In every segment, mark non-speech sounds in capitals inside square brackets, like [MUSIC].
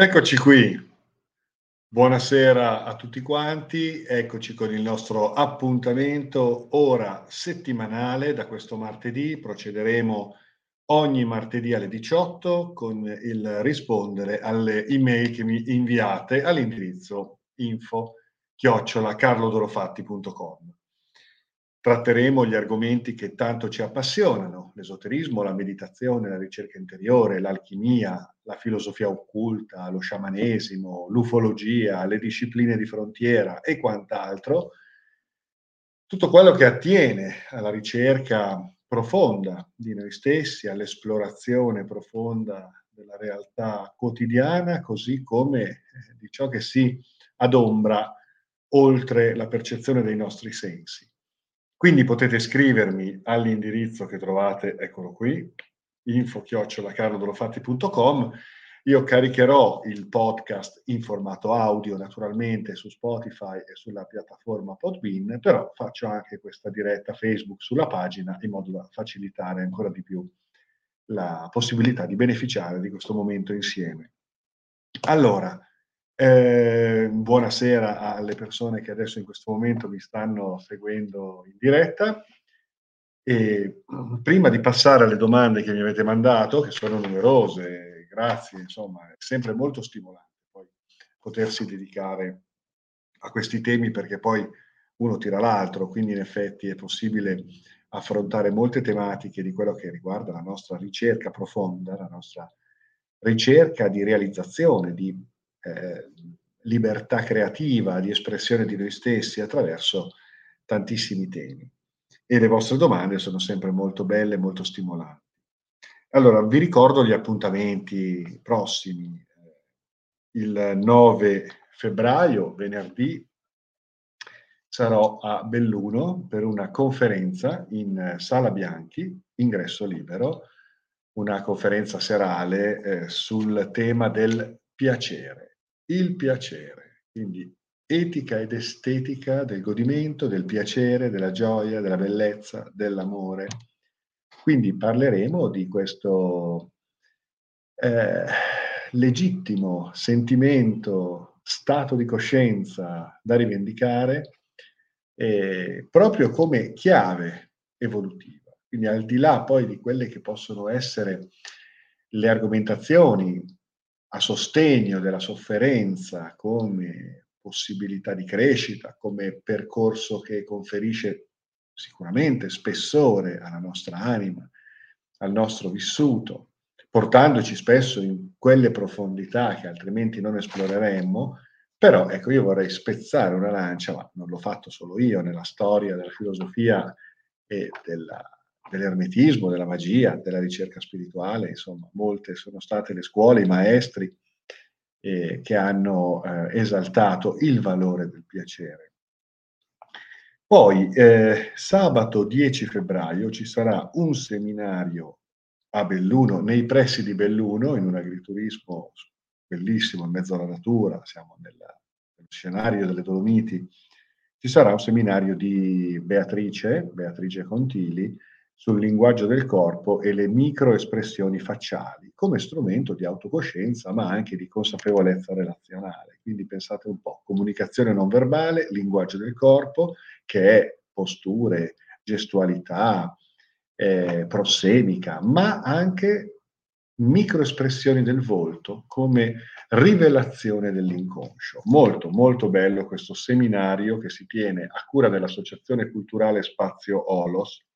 Eccoci qui. Buonasera a tutti quanti, eccoci con il nostro appuntamento ora settimanale da questo martedì. Procederemo ogni martedì alle 18 con il rispondere alle email che mi inviate all'indirizzo info chiocciola carlodorofatti.com. Tratteremo gli argomenti che tanto ci appassionano, l'esoterismo, la meditazione, la ricerca interiore, l'alchimia, la filosofia occulta, lo sciamanesimo, l'ufologia, le discipline di frontiera e quant'altro. Tutto quello che attiene alla ricerca profonda di noi stessi, all'esplorazione profonda della realtà quotidiana, così come eh, di ciò che si adombra oltre la percezione dei nostri sensi. Quindi potete scrivermi all'indirizzo che trovate, eccolo qui, info-carlodolofatti.com. Io caricherò il podcast in formato audio naturalmente su Spotify e sulla piattaforma Podbean, però faccio anche questa diretta Facebook sulla pagina in modo da facilitare ancora di più la possibilità di beneficiare di questo momento insieme. Allora, eh, buonasera alle persone che adesso in questo momento mi stanno seguendo in diretta. E prima di passare alle domande che mi avete mandato, che sono numerose, grazie, insomma, è sempre molto stimolante poi potersi dedicare a questi temi perché poi uno tira l'altro, quindi in effetti è possibile affrontare molte tematiche di quello che riguarda la nostra ricerca profonda, la nostra ricerca di realizzazione, di eh, libertà creativa, di espressione di noi stessi attraverso tantissimi temi. E le vostre domande sono sempre molto belle molto stimolanti. Allora, vi ricordo gli appuntamenti prossimi. Il 9 febbraio, venerdì, sarò a Belluno per una conferenza in Sala Bianchi, ingresso libero, una conferenza serale eh, sul tema del piacere il piacere, quindi etica ed estetica del godimento, del piacere, della gioia, della bellezza, dell'amore. Quindi parleremo di questo eh, legittimo sentimento, stato di coscienza da rivendicare, eh, proprio come chiave evolutiva. Quindi al di là poi di quelle che possono essere le argomentazioni a sostegno della sofferenza come possibilità di crescita, come percorso che conferisce sicuramente spessore alla nostra anima, al nostro vissuto, portandoci spesso in quelle profondità che altrimenti non esploreremmo, però ecco io vorrei spezzare una lancia, ma non l'ho fatto solo io, nella storia della filosofia e della, dell'ermetismo, della magia, della ricerca spirituale, insomma, molte sono state le scuole, i maestri eh, che hanno eh, esaltato il valore del piacere. Poi, eh, sabato 10 febbraio ci sarà un seminario a Belluno, nei pressi di Belluno, in un agriturismo bellissimo, in mezzo alla natura, siamo nella, nello scenario delle Dolomiti, ci sarà un seminario di Beatrice, Beatrice Contili, sul linguaggio del corpo e le microespressioni facciali come strumento di autocoscienza ma anche di consapevolezza relazionale. Quindi pensate un po', comunicazione non verbale, linguaggio del corpo che è posture, gestualità, eh, prossemica, ma anche microespressioni del volto come rivelazione dell'inconscio. Molto, molto bello questo seminario che si tiene a cura dell'Associazione Culturale Spazio Olos,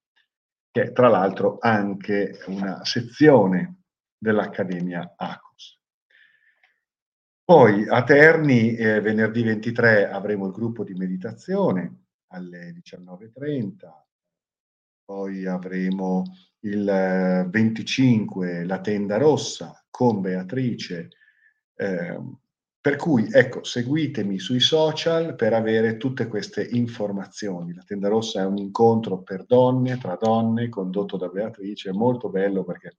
che è tra l'altro anche una sezione dell'Accademia ACOS. Poi a Terni, eh, venerdì 23, avremo il gruppo di meditazione alle 19.30, poi avremo il 25 la tenda rossa con Beatrice, eh, per cui, ecco, seguitemi sui social per avere tutte queste informazioni. La Tenda Rossa è un incontro per donne, tra donne, condotto da Beatrice, è molto bello perché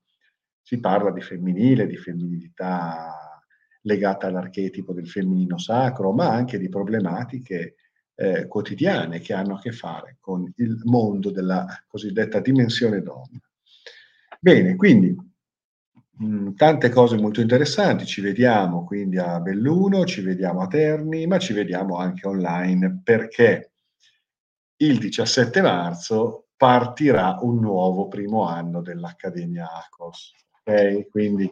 si parla di femminile, di femminilità legata all'archetipo del femminino sacro, ma anche di problematiche eh, quotidiane che hanno a che fare con il mondo della cosiddetta dimensione donna. Bene, quindi mh, tante cose molto interessanti, ci vediamo quindi a Belluno, ci vediamo a Terni, ma ci vediamo anche online perché il 17 marzo partirà un nuovo primo anno dell'Accademia ACOS. Okay? Quindi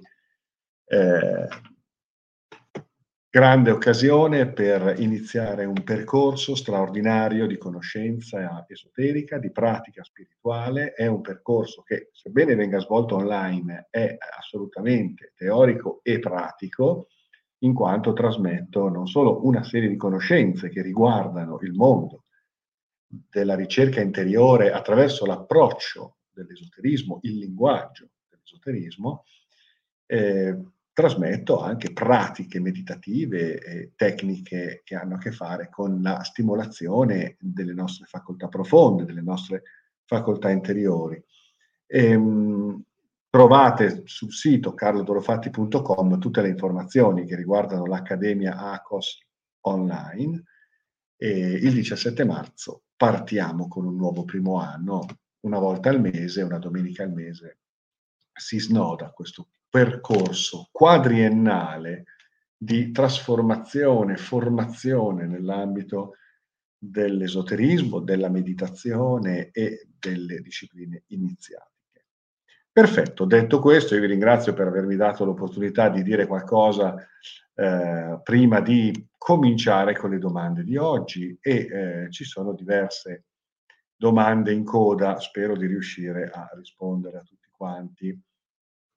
eh, grande occasione per iniziare un percorso straordinario di conoscenza esoterica, di pratica spirituale. È un percorso che, sebbene venga svolto online, è assolutamente teorico e pratico, in quanto trasmetto non solo una serie di conoscenze che riguardano il mondo della ricerca interiore attraverso l'approccio dell'esoterismo, il linguaggio dell'esoterismo, eh, trasmetto anche pratiche meditative e tecniche che hanno a che fare con la stimolazione delle nostre facoltà profonde, delle nostre facoltà interiori. Ehm, trovate sul sito carlodorofatti.com tutte le informazioni che riguardano l'Accademia ACOS online e il 17 marzo partiamo con un nuovo primo anno, una volta al mese, una domenica al mese si snoda questo percorso quadriennale di trasformazione, formazione nell'ambito dell'esoterismo, della meditazione e delle discipline iniziatiche. Perfetto, detto questo, io vi ringrazio per avermi dato l'opportunità di dire qualcosa eh, prima di cominciare con le domande di oggi e eh, ci sono diverse domande in coda, spero di riuscire a rispondere a tutti quanti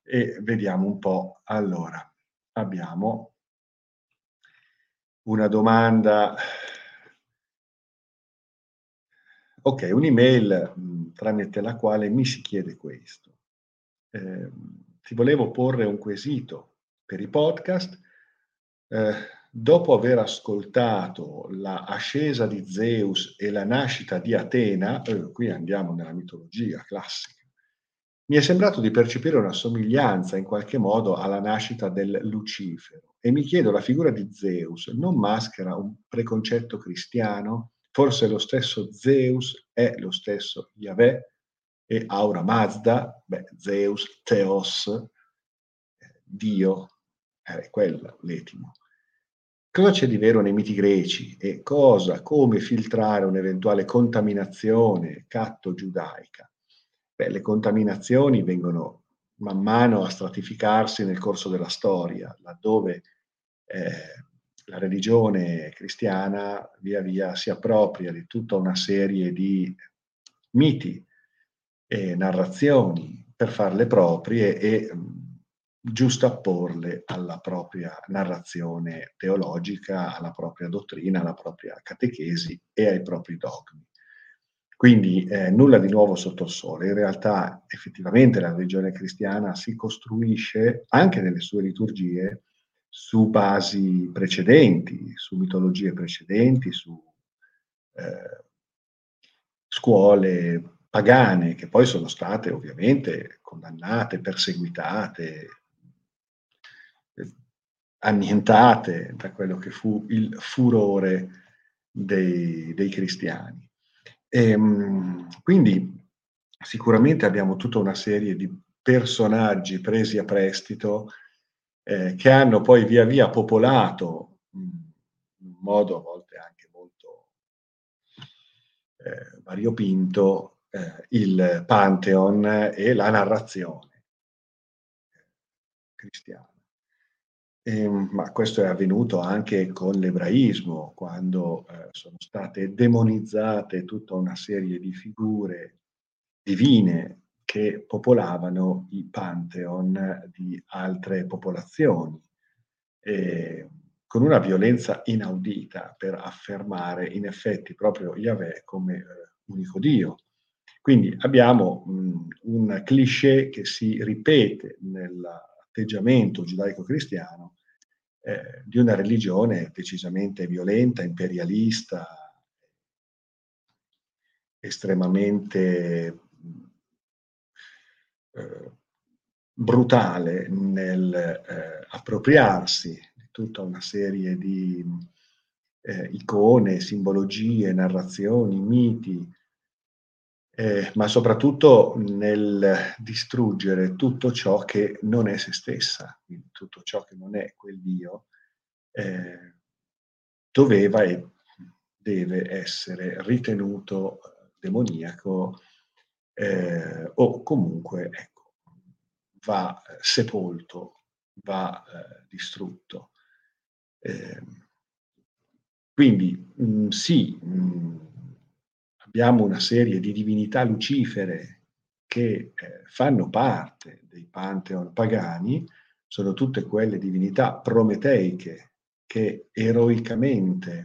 e vediamo un po'. Allora, abbiamo una domanda. Ok, un'email mh, tramite la quale mi si chiede questo. Eh, ti volevo porre un quesito per i podcast. Eh, dopo aver ascoltato la ascesa di Zeus e la nascita di Atena, eh, qui andiamo nella mitologia classica, mi è sembrato di percepire una somiglianza in qualche modo alla nascita del Lucifero e mi chiedo la figura di Zeus non maschera un preconcetto cristiano? Forse lo stesso Zeus è lo stesso Yahweh e Aura Mazda, beh, Zeus, Theos, eh, Dio, è quello l'etimo. Cosa c'è di vero nei miti greci e cosa, come filtrare un'eventuale contaminazione catto-giudaica? Beh, le contaminazioni vengono man mano a stratificarsi nel corso della storia, laddove eh, la religione cristiana via via si appropria di tutta una serie di miti e narrazioni per farle proprie e mh, giustapporle alla propria narrazione teologica, alla propria dottrina, alla propria catechesi e ai propri dogmi. Quindi eh, nulla di nuovo sotto il sole. In realtà effettivamente la religione cristiana si costruisce anche nelle sue liturgie su basi precedenti, su mitologie precedenti, su eh, scuole pagane che poi sono state ovviamente condannate, perseguitate, eh, annientate da quello che fu il furore dei, dei cristiani. E, ehm, quindi sicuramente abbiamo tutta una serie di personaggi presi a prestito eh, che hanno poi via via popolato in modo a volte anche molto eh, variopinto eh, il Pantheon e la narrazione cristiana. Eh, ma questo è avvenuto anche con l'ebraismo, quando eh, sono state demonizzate tutta una serie di figure divine che popolavano i pantheon di altre popolazioni, eh, con una violenza inaudita per affermare in effetti proprio Yahweh come eh, unico Dio. Quindi abbiamo mh, un cliché che si ripete nella atteggiamento giudaico-cristiano eh, di una religione decisamente violenta, imperialista, estremamente eh, brutale nel eh, appropriarsi di tutta una serie di eh, icone, simbologie, narrazioni, miti, eh, ma soprattutto nel distruggere tutto ciò che non è se stessa, tutto ciò che non è quel Dio, eh, doveva e deve essere ritenuto demoniaco eh, o comunque ecco, va sepolto, va eh, distrutto. Eh, quindi mh, mm, sì, mh, mm, abbiamo una serie di divinità lucifere che eh, fanno parte dei pantheon pagani, sono tutte quelle divinità prometeiche che eroicamente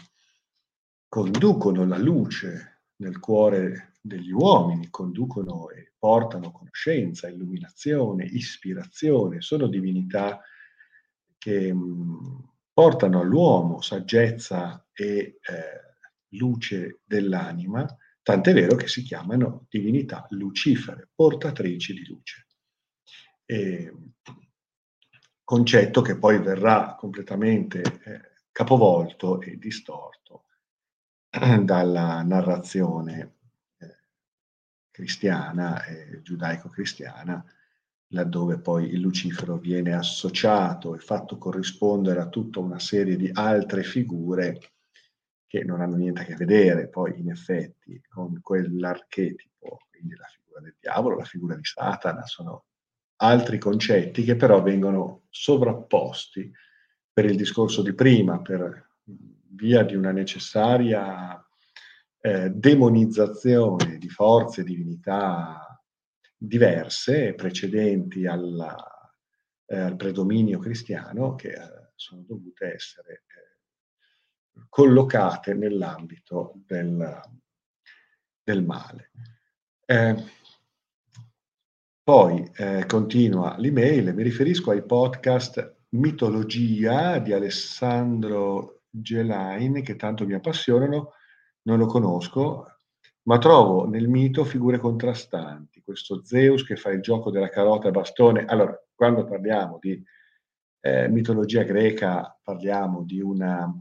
conducono la luce nel cuore degli uomini, conducono e portano conoscenza, illuminazione, ispirazione, sono divinità che mh, portano all'uomo saggezza e eh, luce dell'anima, tant'è vero che si chiamano divinità lucifere, portatrici di luce. E, concetto che poi verrà completamente eh, capovolto e distorto [CLEARS THROAT] dalla narrazione eh, cristiana e giudaico-cristiana, laddove poi il Lucifero viene associato e fatto corrispondere a tutta una serie di altre figure che non hanno niente a che vedere poi in effetti con quell'archetipo, quindi la figura del diavolo, la figura di Satana, sono altri concetti che però vengono sovrapposti per il discorso di prima, per via di una necessaria eh, demonizzazione di forze, divinità diverse, precedenti alla, eh, al predominio cristiano, che eh, sono dovute essere collocate nell'ambito del, del male. Eh, poi eh, continua l'email, mi riferisco ai podcast Mitologia di Alessandro Gelain, che tanto mi appassionano, non lo conosco, ma trovo nel mito figure contrastanti. Questo Zeus che fa il gioco della carota e bastone. Allora, quando parliamo di eh, mitologia greca, parliamo di una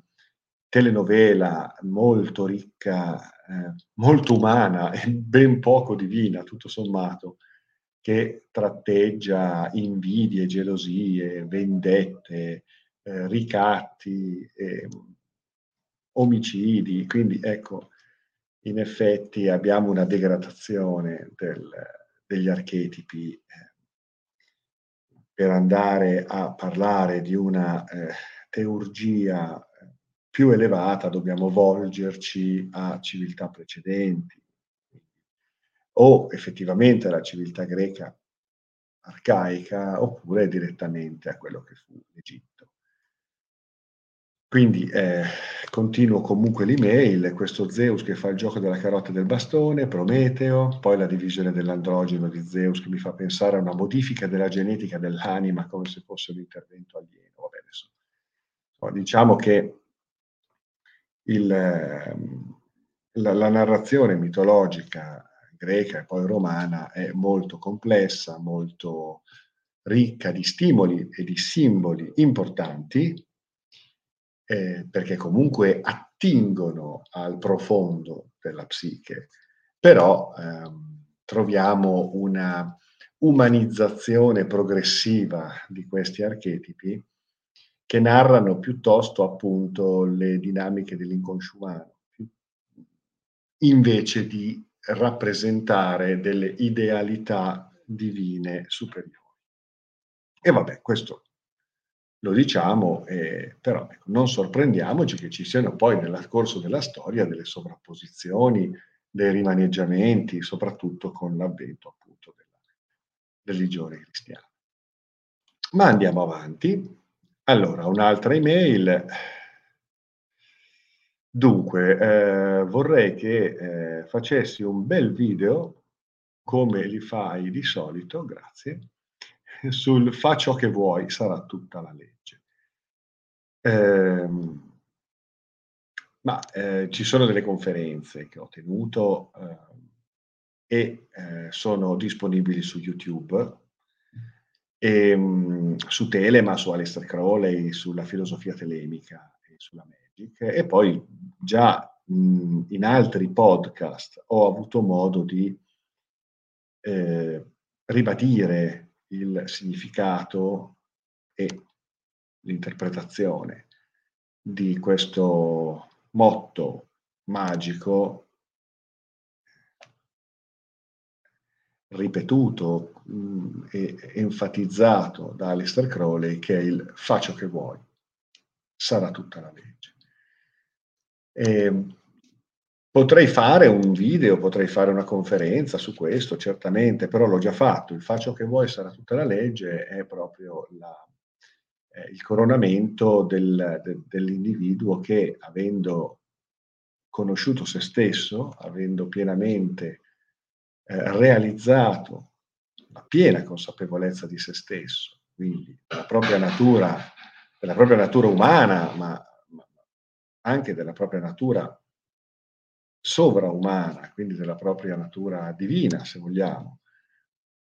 telenovela molto ricca, eh, molto umana e ben poco divina, tutto sommato, che tratteggia invidie, gelosie, vendette, eh, ricatti, eh, omicidi. Quindi ecco, in effetti abbiamo una degradazione del, degli archetipi eh, per andare a parlare di una eh, teurgia più elevata dobbiamo volgerci a civiltà precedenti o effettivamente alla civiltà greca arcaica oppure direttamente a quello che fu l'Egitto. Quindi eh, continuo comunque l'email, questo Zeus che fa il gioco della carota e del bastone, Prometeo, poi la divisione dell'androgeno di Zeus che mi fa pensare a una modifica della genetica dell'anima come se fosse un intervento alieno. Vabbè, adesso, diciamo che il, ehm, la, la, narrazione mitologica greca e poi romana è molto complessa, molto ricca di stimoli e di simboli importanti, eh, perché comunque attingono al profondo della psiche, però ehm, troviamo una umanizzazione progressiva di questi archetipi che narrano piuttosto appunto le dinamiche dell'inconscio umano, invece di rappresentare delle idealità divine superiori. E vabbè, questo lo diciamo, eh, però ecco, non sorprendiamoci che ci siano poi nel corso della storia delle sovrapposizioni, dei rimaneggiamenti, soprattutto con l'avvento appunto della religione cristiana. Ma andiamo avanti. Allora, un'altra email. Dunque, eh, vorrei che eh, facessi un bel video, come li fai di solito, grazie, sul fa ciò che vuoi, sarà tutta la legge. Eh, ma ci sono delle conferenze che ho tenuto eh, e eh, sono disponibili su YouTube e, ehm, su Telema, su Aleister Crowley, sulla filosofia telemica e sulla Magic. E poi già mh, in altri podcast ho avuto modo di eh, ribadire il significato e l'interpretazione di questo motto magico ripetuto mh, e enfatizzato da Alistair Crowley che è il faccio che vuoi, sarà tutta la legge. E potrei fare un video, potrei fare una conferenza su questo, certamente, però l'ho già fatto, il faccio che vuoi sarà tutta la legge è proprio la, eh, il coronamento del, de, dell'individuo che avendo conosciuto se stesso, avendo pienamente eh, realizzato la piena consapevolezza di se stesso, quindi della propria natura, della propria natura umana, ma, ma anche della propria natura sovraumana, quindi della propria natura divina, se vogliamo,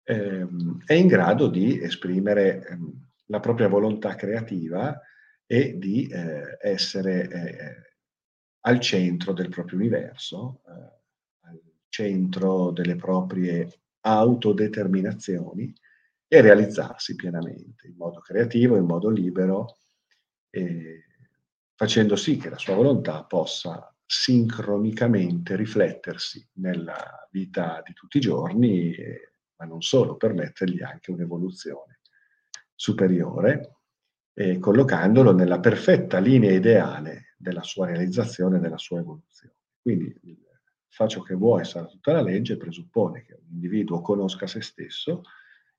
ehm, è in grado di esprimere ehm, la propria volontà creativa e di eh, essere eh, al centro del proprio universo, eh, al centro delle proprie autodeterminazioni e realizzarsi pienamente in modo creativo, in modo libero, facendo sì che la sua volontà possa sincronicamente riflettersi nella vita di tutti i giorni, ma non solo, permettergli anche un'evoluzione superiore, eh, collocandolo nella perfetta linea ideale della sua realizzazione, della sua evoluzione. Quindi il faccio che vuoi sarà tutta la legge presuppone che un individuo conosca se stesso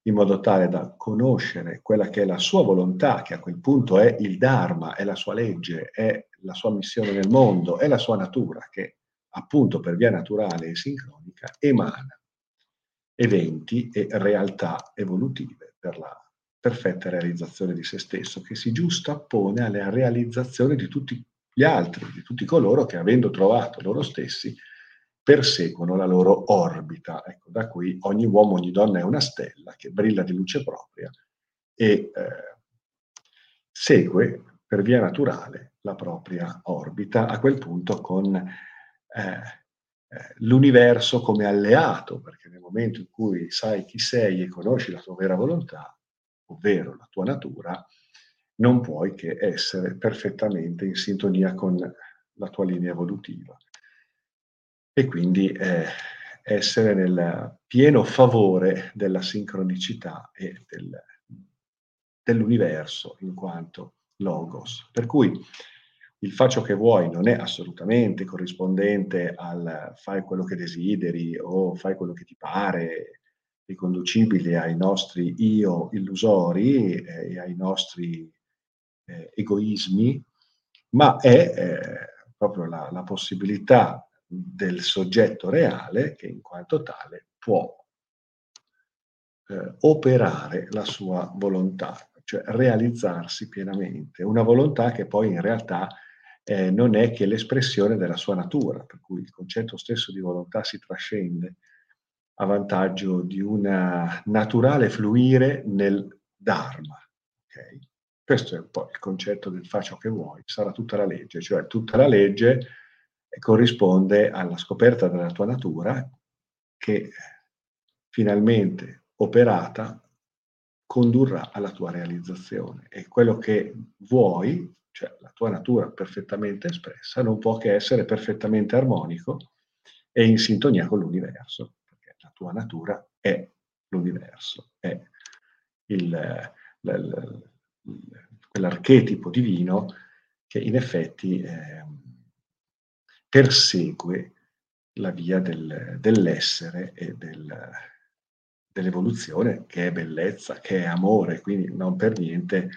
in modo tale da conoscere quella che è la sua volontà, che a quel punto è il Dharma, è la sua legge, è la sua missione nel mondo, è la sua natura, che appunto per via naturale e sincronica emana eventi e realtà evolutive per la perfetta realizzazione di se stesso, che si giustappone alla realizzazione di tutti gli altri, di tutti coloro che avendo trovato loro stessi perseguono la loro orbita. Ecco, da qui ogni uomo, ogni donna è una stella che brilla di luce propria e eh, segue per via naturale la propria orbita, a quel punto con eh, eh, l'universo come alleato, perché nel momento in cui sai chi sei e conosci la tua vera volontà, ovvero la tua natura, non puoi che essere perfettamente in sintonia con la tua linea evolutiva. E quindi eh, essere nel pieno favore della sincronicità e del, dell'universo in quanto logos. Per cui il faccio che vuoi non è assolutamente corrispondente al fai quello che desideri o fai quello che ti pare riconducibili ai nostri io illusori eh, e ai nostri eh, egoismi, ma è eh, proprio la, la, possibilità del soggetto reale che in quanto tale può eh, operare la sua volontà, cioè realizzarsi pienamente, una volontà che poi in realtà eh, non è che l'espressione della sua natura, per cui il concetto stesso di volontà si trascende a vantaggio di un naturale fluire nel Dharma. Okay? Questo è un po' il concetto del faccio che vuoi, sarà tutta la legge, cioè tutta la legge corrisponde alla scoperta della tua natura che finalmente operata condurrà alla tua realizzazione. E quello che vuoi, cioè la tua natura perfettamente espressa, non può che essere perfettamente armonico e in sintonia con l'universo tua natura è l'universo, è il, quell'archetipo divino che in effetti eh, persegue la via del, dell'essere e del, dell'evoluzione, che è bellezza, che è amore, quindi non per niente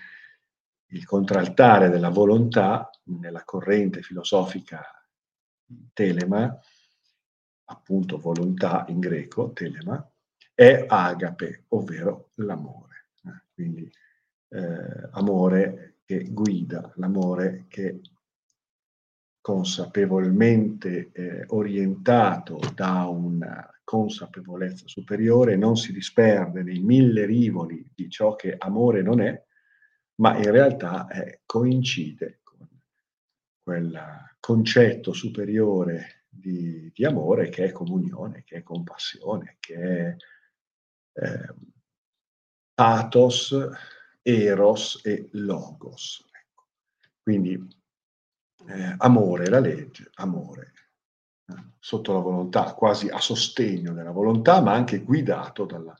il contraltare della volontà nella corrente filosofica telema appunto volontà in greco, telema, è agape, ovvero l'amore. Quindi eh, amore che guida, l'amore che consapevolmente eh, orientato da una consapevolezza superiore non si disperde nei mille rivoli di ciò che amore non è, ma in realtà eh, coincide con quel concetto superiore di, di, amore che è comunione, che è compassione, che è eh, pathos, eros e logos. Ecco. Quindi eh, amore la legge, amore eh, sotto la volontà, quasi a sostegno della volontà, ma anche guidato dalla,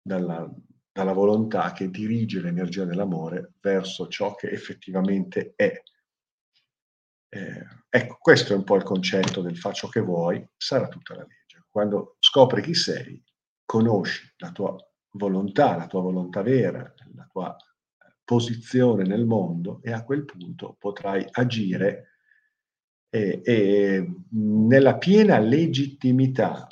dalla, dalla volontà che dirige l'energia dell'amore verso ciò che effettivamente è. Eh, ecco, questo è un po' il concetto del faccio che vuoi, sarà tutta la legge. Quando scopri chi sei, conosci la tua volontà, la tua volontà vera, la tua posizione nel mondo e a quel punto potrai agire e, e nella piena legittimità,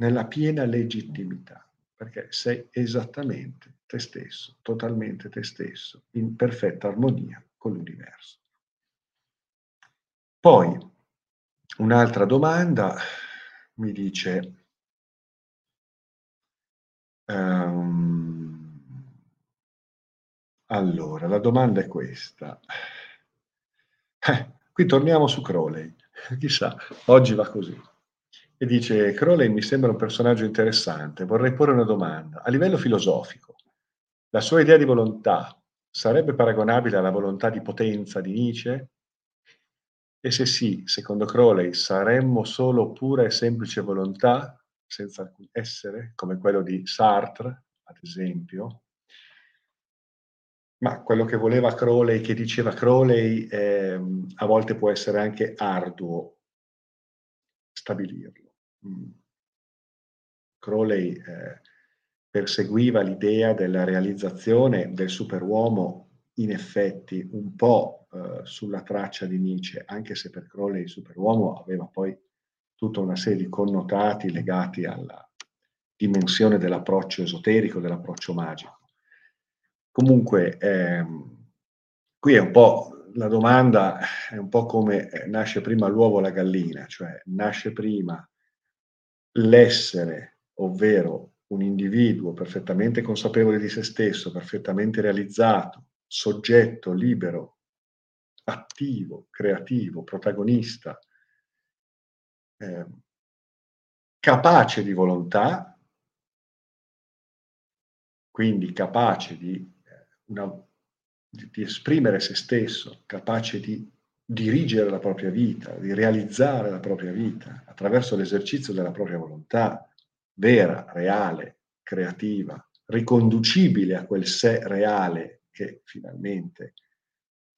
nella piena legittimità, perché sei esattamente te stesso, totalmente te stesso, in perfetta armonia con l'universo. Poi un'altra domanda mi dice, allora, la domanda è questa. Eh, qui torniamo su Crowley, chissà, oggi va così. E dice, Crowley mi sembra un personaggio interessante, vorrei porre una domanda. A livello filosofico, la sua idea di volontà sarebbe paragonabile alla volontà di potenza di Nietzsche? E se sì, secondo Crowley, saremmo solo pura e semplice volontà, senza alcun essere, come quello di Sartre, ad esempio? Ma quello che voleva Crowley, che diceva Crowley, eh, a volte può essere anche arduo stabilirlo. Mm. Crowley eh, perseguiva l'idea della realizzazione del superuomo in effetti un po' eh, sulla traccia di Nietzsche, anche se per Crowley il superuomo aveva poi tutta una serie di connotati legati alla dimensione dell'approccio esoterico, dell'approccio magico. Comunque, ehm, qui è un po' la domanda è un po' come eh, nasce prima l'uovo o la gallina, cioè nasce prima l'essere, ovvero un individuo perfettamente consapevole di se stesso, perfettamente realizzato, soggetto libero, attivo, creativo, protagonista, eh, capace di volontà, quindi capace di, una, di, di esprimere se stesso, capace di dirigere la propria vita, di realizzare la propria vita attraverso l'esercizio della propria volontà vera, reale, creativa, riconducibile a quel sé reale che finalmente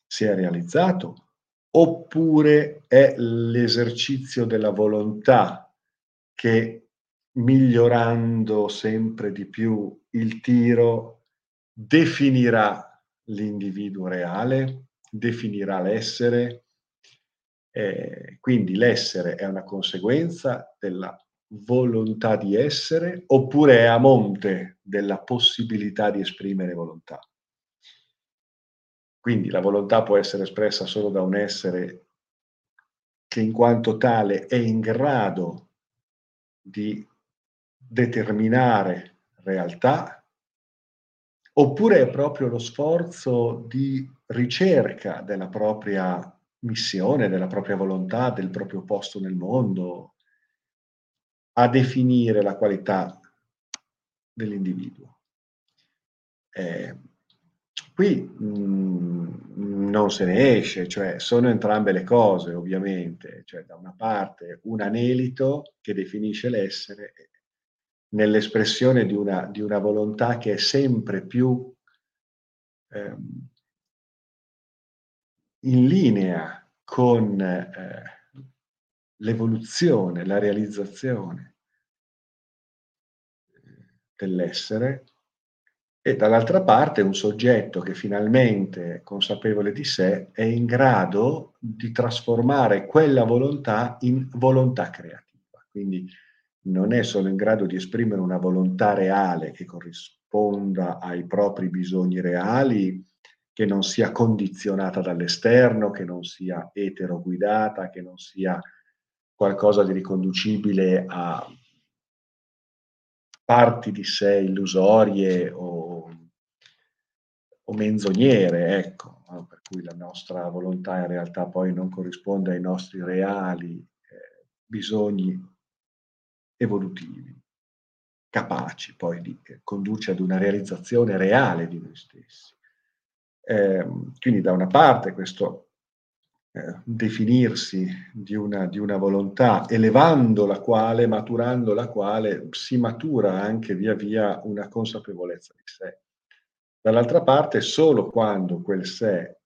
si è realizzato, oppure è l'esercizio della volontà che migliorando sempre di più il tiro definirà l'individuo reale, definirà l'essere. Eh, quindi l'essere è una conseguenza della volontà di essere oppure è a monte della possibilità di esprimere volontà. Quindi la volontà può essere espressa solo da un essere che in quanto tale è in grado di determinare realtà, oppure è proprio lo sforzo di ricerca della propria missione, della propria volontà, del proprio posto nel mondo, a definire la qualità dell'individuo. Eh, qui mh, mm, non se ne esce, cioè sono entrambe le cose ovviamente, cioè da una parte un anelito che definisce l'essere nell'espressione di una, di una volontà che è sempre più ehm, in linea con eh, l'evoluzione, la realizzazione dell'essere e dall'altra parte un soggetto che finalmente, consapevole di sé, è in grado di trasformare quella volontà in volontà creativa. Quindi non è solo in grado di esprimere una volontà reale che corrisponda ai propri bisogni reali, che non sia condizionata dall'esterno, che non sia eteroguidata, che non sia qualcosa di riconducibile a parti di sé illusorie o, o menzognere, ecco, per cui la nostra volontà in realtà poi non corrisponde ai nostri reali eh, bisogni evolutivi. capaci poi di eh, condurci ad una realizzazione reale di noi stessi. Eh, quindi da una parte questo eh, definirsi di una, di una, volontà, elevando la quale, maturando la quale, si matura anche via via una consapevolezza di sé. Dall'altra parte, solo quando quel sé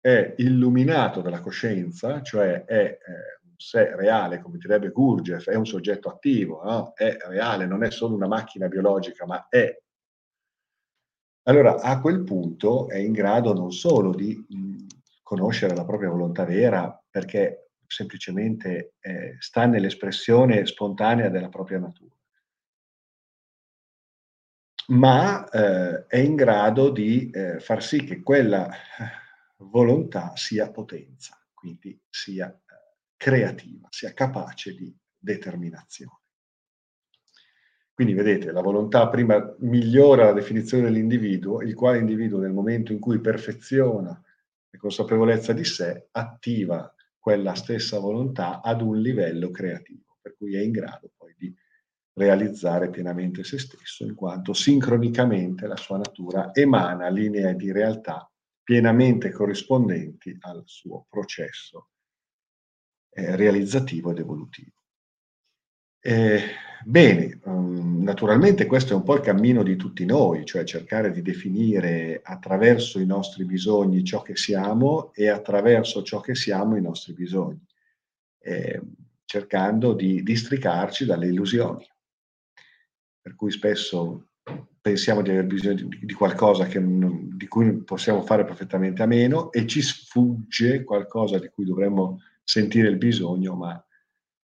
è illuminato dalla coscienza, cioè è eh, sé reale, come direbbe Gurdjieff, è un soggetto attivo, no? è reale, non è solo una macchina biologica, ma è. Allora, a quel punto è in grado non solo di conoscere la propria volontà vera, perché semplicemente eh, sta nell'espressione spontanea della propria natura, ma eh, è in grado di eh, far sì che quella volontà sia potenza, quindi sia eh, creativa, sia capace di determinazione. Quindi vedete, la volontà prima migliora la definizione dell'individuo, il quale individuo nel momento in cui perfeziona la consapevolezza di sé, attiva quella stessa volontà ad un livello creativo, per cui è in grado poi di realizzare pienamente se stesso, in quanto sincronicamente la sua natura emana linee di realtà pienamente corrispondenti al suo processo eh, realizzativo ed evolutivo. Eh, bene, um, naturalmente questo è un po' il cammino di tutti noi, cioè cercare di definire attraverso i nostri bisogni ciò che siamo e attraverso ciò che siamo i nostri bisogni, eh, cercando di districarci dalle illusioni. Per cui spesso pensiamo di aver bisogno di, qualcosa non, di cui possiamo fare perfettamente a meno e ci sfugge qualcosa di cui dovremmo sentire il bisogno, ma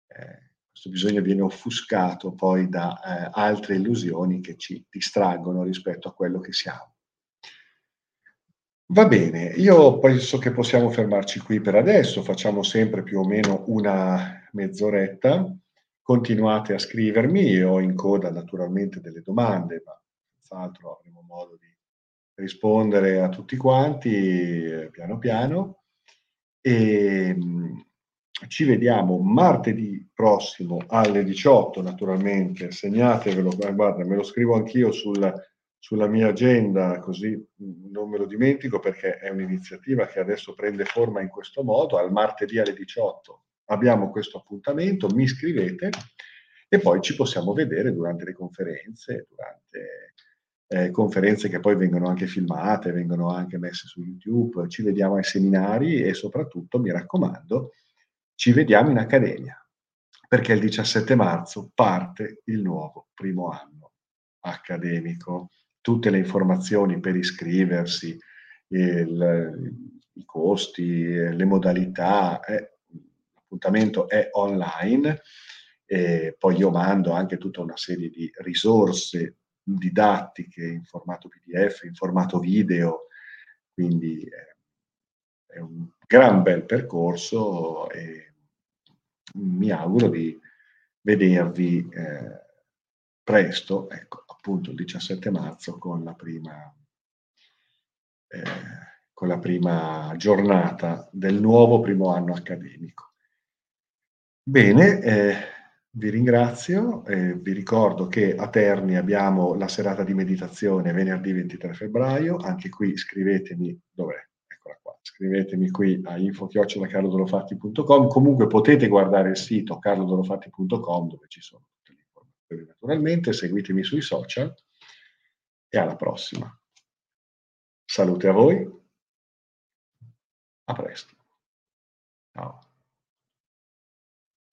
eh, questo bisogno viene offuscato poi da eh, altre illusioni che ci distraggono rispetto a quello che siamo. Va bene, io penso che possiamo fermarci qui per adesso, facciamo sempre più o meno una mezz'oretta, continuate a scrivermi, io ho in coda naturalmente delle domande, ma senz'altro avremo modo di rispondere a tutti quanti eh, piano piano. E mm, ci vediamo martedì prossimo alle 18, naturalmente, segnatevelo, guarda, me lo scrivo anch'io sul, sulla mia agenda, così non me lo dimentico perché è un'iniziativa che adesso prende forma in questo modo, al martedì alle 18 abbiamo questo appuntamento, mi scrivete e poi ci possiamo vedere durante le conferenze, durante eh, conferenze che poi vengono anche filmate, vengono anche messe su YouTube, ci vediamo ai seminari e soprattutto, mi raccomando, ci vediamo in accademia, perché il 17 marzo parte il nuovo primo anno accademico. Tutte le informazioni per iscriversi, il, i costi, le modalità, eh, l'appuntamento è online. E poi io mando anche tutta una serie di risorse didattiche in formato PDF, in formato video, quindi è un gran bel percorso e mi auguro di vedervi eh, presto, ecco, appunto il 17 marzo con la prima, eh, con la prima giornata del nuovo primo anno accademico. Bene, eh, vi ringrazio, eh, vi ricordo che a Terni abbiamo la serata di meditazione venerdì 23 febbraio, anche qui scrivetemi dov'è, scrivetemi qui a info-carlodolofatti.com, comunque potete guardare il sito carlodolofatti.com dove ci sono tutte le informazioni naturalmente, seguitemi sui social e alla prossima. Salute a voi, a presto. Ciao.